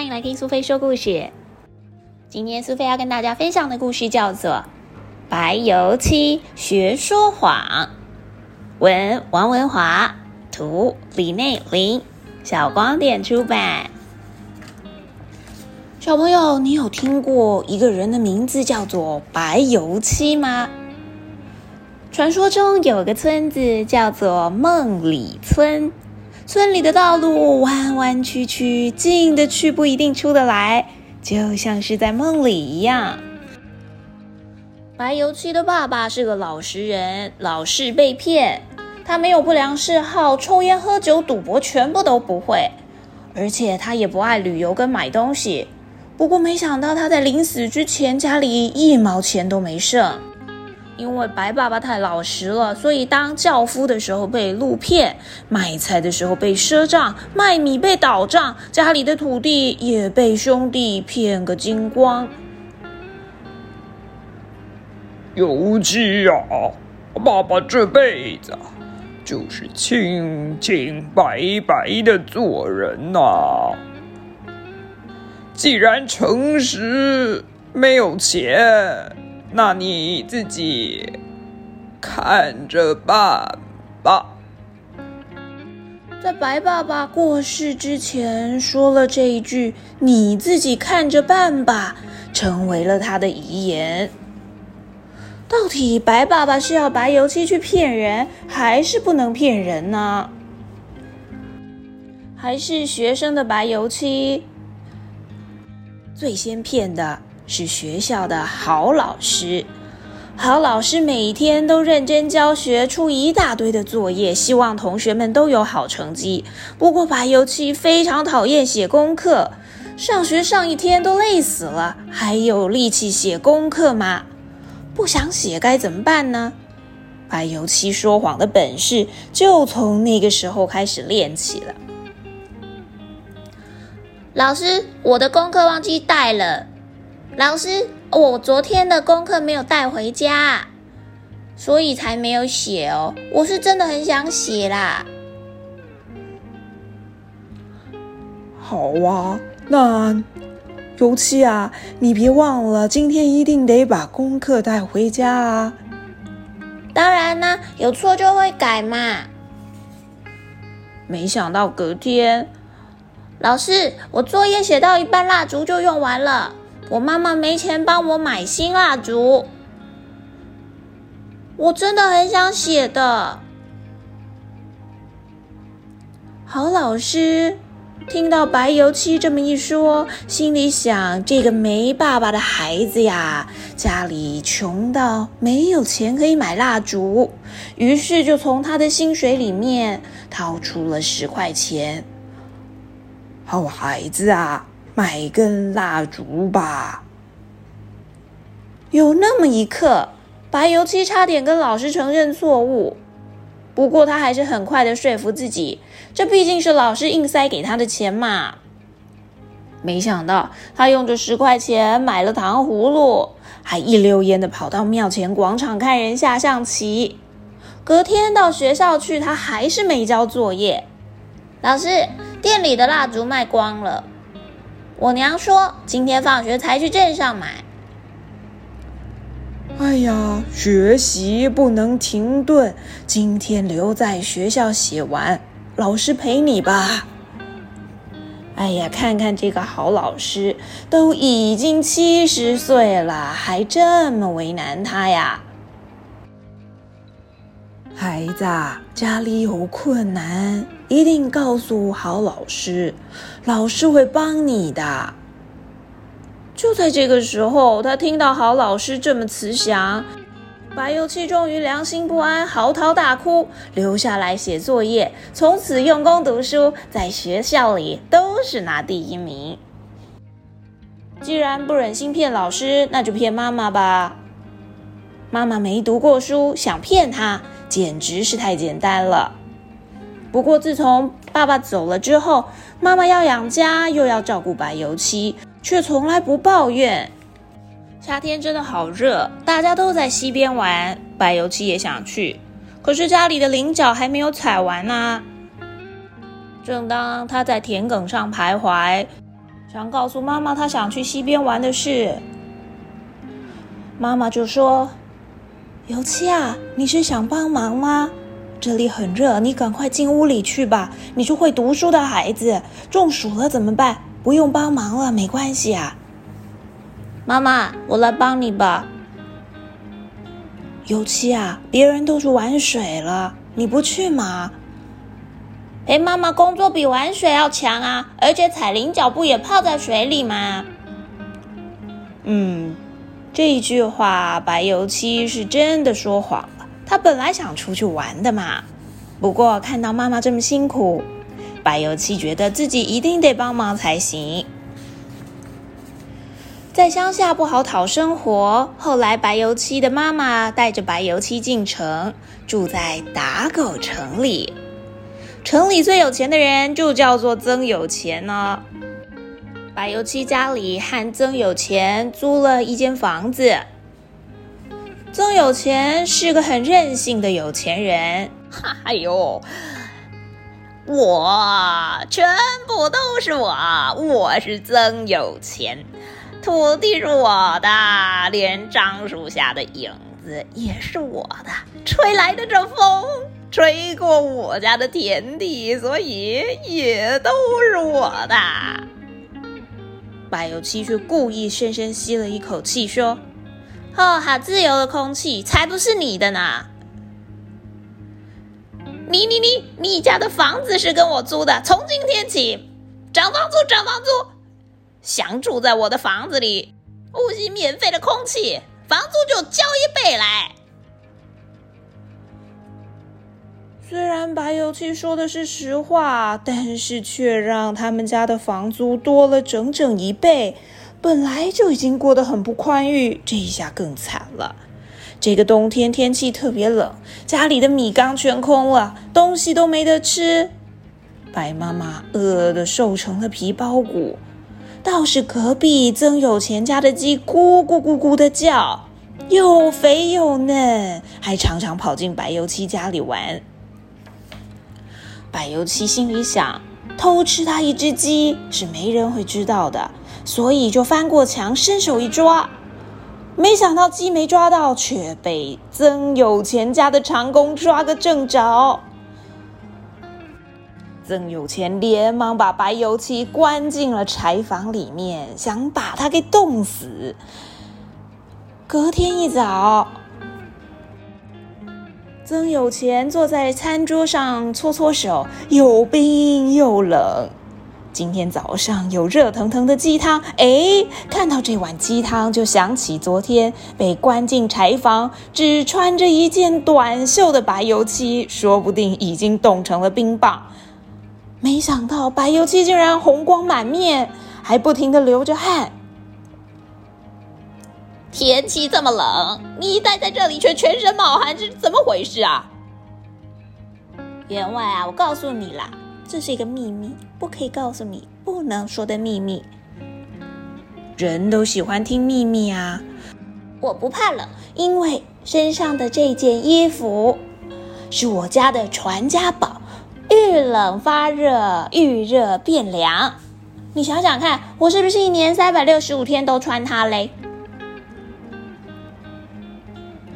欢迎来听苏菲说故事。今天苏菲要跟大家分享的故事叫做《白油漆学说谎》，文王文华，图李内林，小光点出版。小朋友，你有听过一个人的名字叫做白油漆吗？传说中有个村子叫做梦里村。村里的道路弯弯曲曲，进得去不一定出得来，就像是在梦里一样。白油漆的爸爸是个老实人，老是被骗。他没有不良嗜好，抽烟、喝酒、赌博全部都不会，而且他也不爱旅游跟买东西。不过没想到他在临死之前，家里一毛钱都没剩。因为白爸爸太老实了，所以当轿夫的时候被路骗，卖菜的时候被赊账，卖米被倒账，家里的土地也被兄弟骗个精光。尤其呀，爸爸这辈子就是清清白白的做人呐。既然诚实，没有钱。那你自己看着办吧。在白爸爸过世之前说了这一句“你自己看着办吧”，成为了他的遗言。到底白爸爸是要白油漆去骗人，还是不能骗人呢？还是学生的白油漆最先骗的？是学校的好老师，好老师每天都认真教学，出一大堆的作业，希望同学们都有好成绩。不过白油漆非常讨厌写功课，上学上一天都累死了，还有力气写功课吗？不想写该怎么办呢？白油漆说谎的本事就从那个时候开始练起了。老师，我的功课忘记带了。老师，我昨天的功课没有带回家，所以才没有写哦。我是真的很想写啦。好啊，那尤其啊，你别忘了，今天一定得把功课带回家啊。当然啦，有错就会改嘛。没想到隔天，老师，我作业写到一半，蜡烛就用完了。我妈妈没钱帮我买新蜡烛，我真的很想写的。好老师听到白油漆这么一说，心里想：这个没爸爸的孩子呀，家里穷到没有钱可以买蜡烛，于是就从他的薪水里面掏出了十块钱。好孩子啊！买根蜡烛吧。有那么一刻，白油漆差点跟老师承认错误，不过他还是很快的说服自己，这毕竟是老师硬塞给他的钱嘛。没想到他用这十块钱买了糖葫芦，还一溜烟的跑到庙前广场看人下象棋。隔天到学校去，他还是没交作业。老师，店里的蜡烛卖光了。我娘说，今天放学才去镇上买。哎呀，学习不能停顿，今天留在学校写完，老师陪你吧。哎呀，看看这个好老师，都已经七十岁了，还这么为难他呀。孩子，家里有困难，一定告诉好老师，老师会帮你的。就在这个时候，他听到好老师这么慈祥，白油漆终于良心不安，嚎啕大哭，留下来写作业，从此用功读书，在学校里都是拿第一名。既然不忍心骗老师，那就骗妈妈吧。妈妈没读过书，想骗他。简直是太简单了。不过自从爸爸走了之后，妈妈要养家又要照顾白油漆，却从来不抱怨。夏天真的好热，大家都在溪边玩，白油漆也想去，可是家里的菱角还没有采完呢。正当他在田埂上徘徊，想告诉妈妈他想去溪边玩的事。妈妈就说：“油漆啊，你是想帮忙吗？这里很热，你赶快进屋里去吧。你是会读书的孩子，中暑了怎么办？不用帮忙了，没关系啊。”妈妈，我来帮你吧。油漆啊，别人都去玩水了，你不去吗？哎妈妈工作比玩水要强啊！而且彩铃脚不也泡在水里吗？嗯，这一句话，白油漆是真的说谎了。他本来想出去玩的嘛。不过看到妈妈这么辛苦，白油漆觉得自己一定得帮忙才行。在乡下不好讨生活，后来白油漆的妈妈带着白油漆进城，住在打狗城里。城里最有钱的人就叫做曾有钱呢。白油漆家里和曾有钱租了一间房子。曾有钱是个很任性的有钱人。哎呦，我全部都是我，我是曾有钱。土地是我的，连樟树下的影子也是我的。吹来的这风，吹过我家的田地，所以也都是我的。白油漆却故意深深吸了一口气，说：“哦，好自由的空气，才不是你的呢！你你你，你家的房子是跟我租的，从今天起涨房租，涨房租。”想住在我的房子里，呼吸免费的空气，房租就交一倍来。虽然白油漆说的是实话，但是却让他们家的房租多了整整一倍。本来就已经过得很不宽裕，这一下更惨了。这个冬天天气特别冷，家里的米缸全空了，东西都没得吃。白妈妈饿得瘦成了皮包骨。倒是隔壁曾有钱家的鸡咕咕咕咕的叫，又肥又嫩，还常常跑进白油漆家里玩。白油漆心里想，偷吃他一只鸡是没人会知道的，所以就翻过墙，伸手一抓，没想到鸡没抓到，却被曾有钱家的长工抓个正着。曾有钱连忙把白油漆关进了柴房里面，想把他给冻死。隔天一早，曾有钱坐在餐桌上搓搓手，又冰又冷。今天早上有热腾腾的鸡汤，哎，看到这碗鸡汤就想起昨天被关进柴房，只穿着一件短袖的白油漆，说不定已经冻成了冰棒。没想到白油漆竟然红光满面，还不停的流着汗。天气这么冷，你待在这里却全身冒汗，这是怎么回事啊？员外啊，我告诉你啦，这是一个秘密，不可以告诉你，不能说的秘密。人都喜欢听秘密啊。我不怕冷，因为身上的这件衣服是我家的传家宝。遇冷发热，遇热变凉。你想想看，我是不是一年三百六十五天都穿它嘞？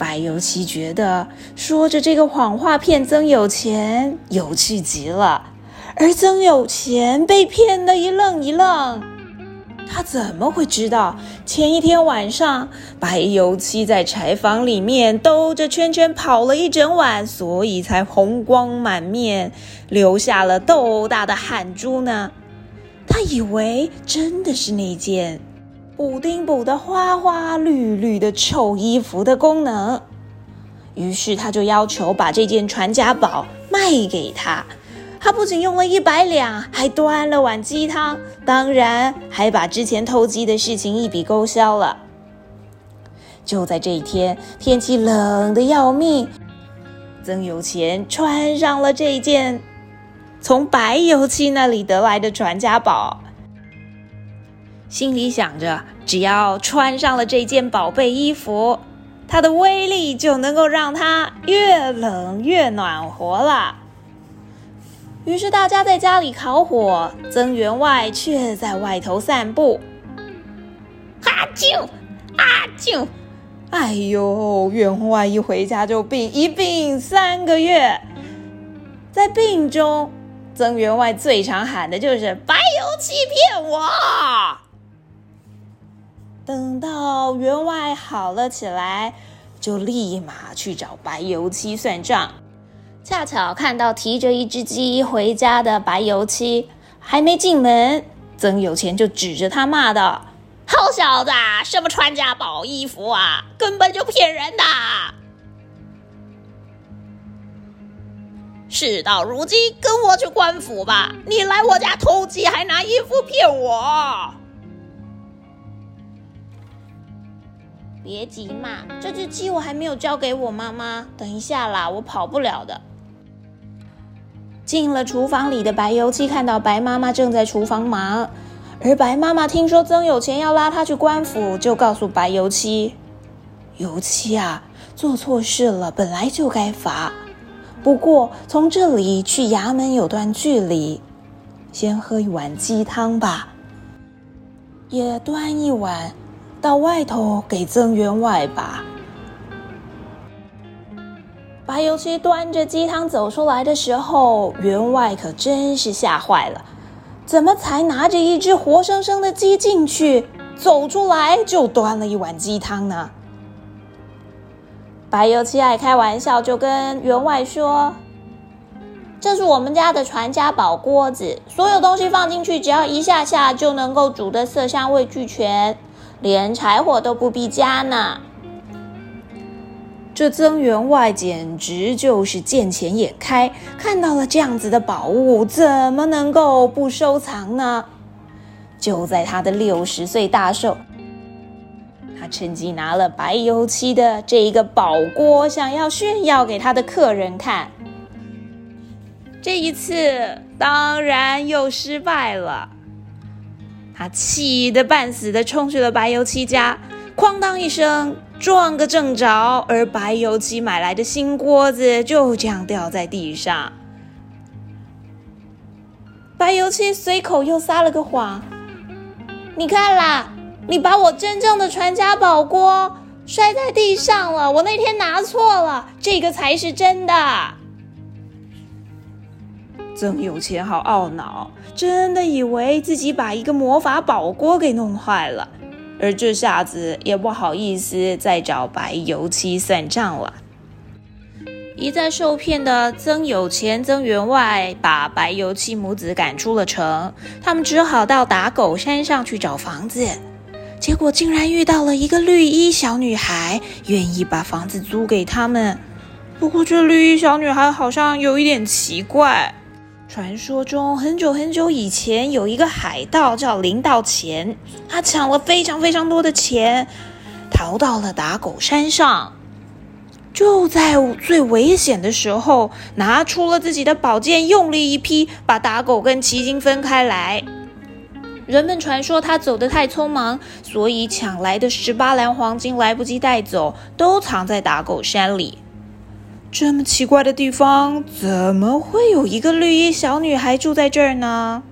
白油漆觉得说着这个谎话骗曾有钱有趣极了，而曾有钱被骗得一愣一愣。他怎么会知道前一天晚上白油漆在柴房里面兜着圈圈跑了一整晚，所以才红光满面，留下了豆大的汗珠呢？他以为真的是那件补丁补的花花绿绿的臭衣服的功能，于是他就要求把这件传家宝卖给他。他不仅用了一百两，还端了碗鸡汤，当然还把之前偷鸡的事情一笔勾销了。就在这一天，天气冷的要命，曾有钱穿上了这件从白油漆那里得来的传家宝，心里想着，只要穿上了这件宝贝衣服，它的威力就能够让它越冷越暖和了。于是大家在家里烤火，曾员外却在外头散步。阿舅，阿舅！哎呦，员外一回家就病，一病三个月。在病中，曾员外最常喊的就是“白油漆骗我”。等到员外好了起来，就立马去找白油漆算账。恰巧看到提着一只鸡回家的白油漆，还没进门，曾有钱就指着他骂道：“好小子，什么传家宝衣服啊，根本就骗人的！事到如今，跟我去官府吧！你来我家偷鸡，还拿衣服骗我！”别急嘛，这只鸡我还没有交给我妈妈，等一下啦，我跑不了的。进了厨房里的白油漆看到白妈妈正在厨房忙，而白妈妈听说曾有钱要拉她去官府，就告诉白油漆：“油漆啊，做错事了本来就该罚，不过从这里去衙门有段距离，先喝一碗鸡汤吧，也端一碗到外头给曾员外吧。”白油漆端着鸡汤走出来的时候，员外可真是吓坏了。怎么才拿着一只活生生的鸡进去，走出来就端了一碗鸡汤呢？白油漆爱开玩笑，就跟员外说：“这是我们家的传家宝锅子，所有东西放进去，只要一下下就能够煮得色香味俱全，连柴火都不必加呢。”这曾员外简直就是见钱眼开，看到了这样子的宝物，怎么能够不收藏呢？就在他的六十岁大寿，他趁机拿了白油漆的这一个宝锅，想要炫耀给他的客人看。这一次当然又失败了，他气得半死的冲去了白油漆家，哐当一声。撞个正着，而白油漆买来的新锅子就这样掉在地上。白油漆随口又撒了个谎：“你看啦，你把我真正的传家宝锅摔在地上了，我那天拿错了，这个才是真的。”曾有钱好懊恼，真的以为自己把一个魔法宝锅给弄坏了。而这下子也不好意思再找白油漆算账了。一再受骗的曾有钱、曾员外把白油漆母子赶出了城，他们只好到打狗山上去找房子，结果竟然遇到了一个绿衣小女孩，愿意把房子租给他们。不过这绿衣小女孩好像有一点奇怪。传说中，很久很久以前，有一个海盗叫林道钱，他抢了非常非常多的钱，逃到了打狗山上。就在最危险的时候，拿出了自己的宝剑，用力一劈，把打狗跟奇经分开来。人们传说他走得太匆忙，所以抢来的十八篮黄金来不及带走，都藏在打狗山里。这么奇怪的地方，怎么会有一个绿衣小女孩住在这儿呢？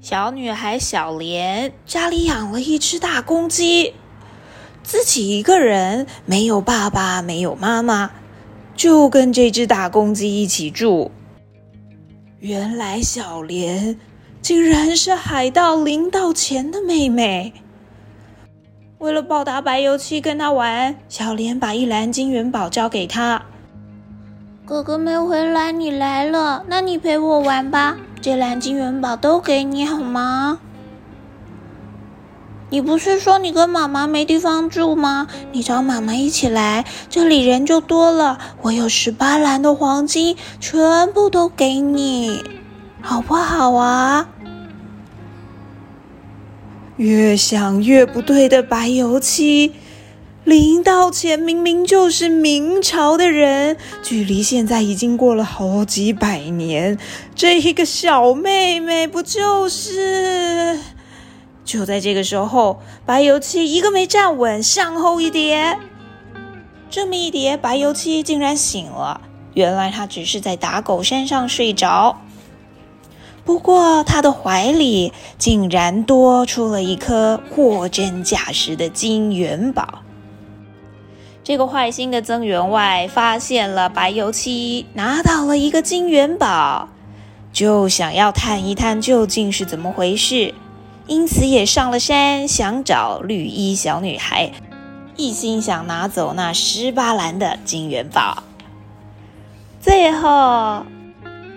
小女孩小莲家里养了一只大公鸡，自己一个人没有爸爸，没有妈妈，就跟这只大公鸡一起住。原来小莲竟然是海盗临到前的妹妹。为了报答白油漆跟他玩，小莲把一篮金元宝交给他。哥哥没回来，你来了，那你陪我玩吧。这蓝金元宝都给你好吗？你不是说你跟妈妈没地方住吗？你找妈妈一起来，这里人就多了。我有十八篮的黄金，全部都给你，好不好啊？越想越不对的白油漆。林道前明明就是明朝的人，距离现在已经过了好几百年。这一个小妹妹不就是？就在这个时候，白油漆一个没站稳，向后一跌。这么一跌，白油漆竟然醒了。原来他只是在打狗山上睡着。不过他的怀里竟然多出了一颗货真价实的金元宝。这个坏心的曾员外发现了白油漆拿到了一个金元宝，就想要探一探究竟是怎么回事，因此也上了山想找绿衣小女孩，一心想拿走那十八篮的金元宝。最后，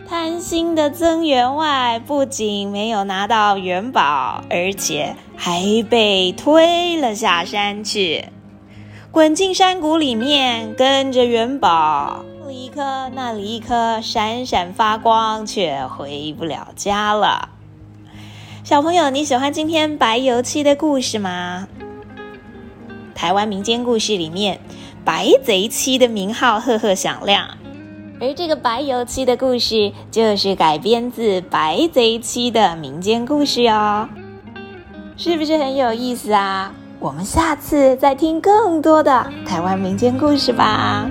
贪心的曾员外不仅没有拿到元宝，而且还被推了下山去。滚进山谷里面，跟着元宝，这里一颗，那里一颗，闪闪发光，却回不了家了。小朋友，你喜欢今天白油漆的故事吗？台湾民间故事里面，白贼七的名号赫赫响亮，而这个白油漆的故事就是改编自白贼七的民间故事哟，是不是很有意思啊？我们下次再听更多的台湾民间故事吧。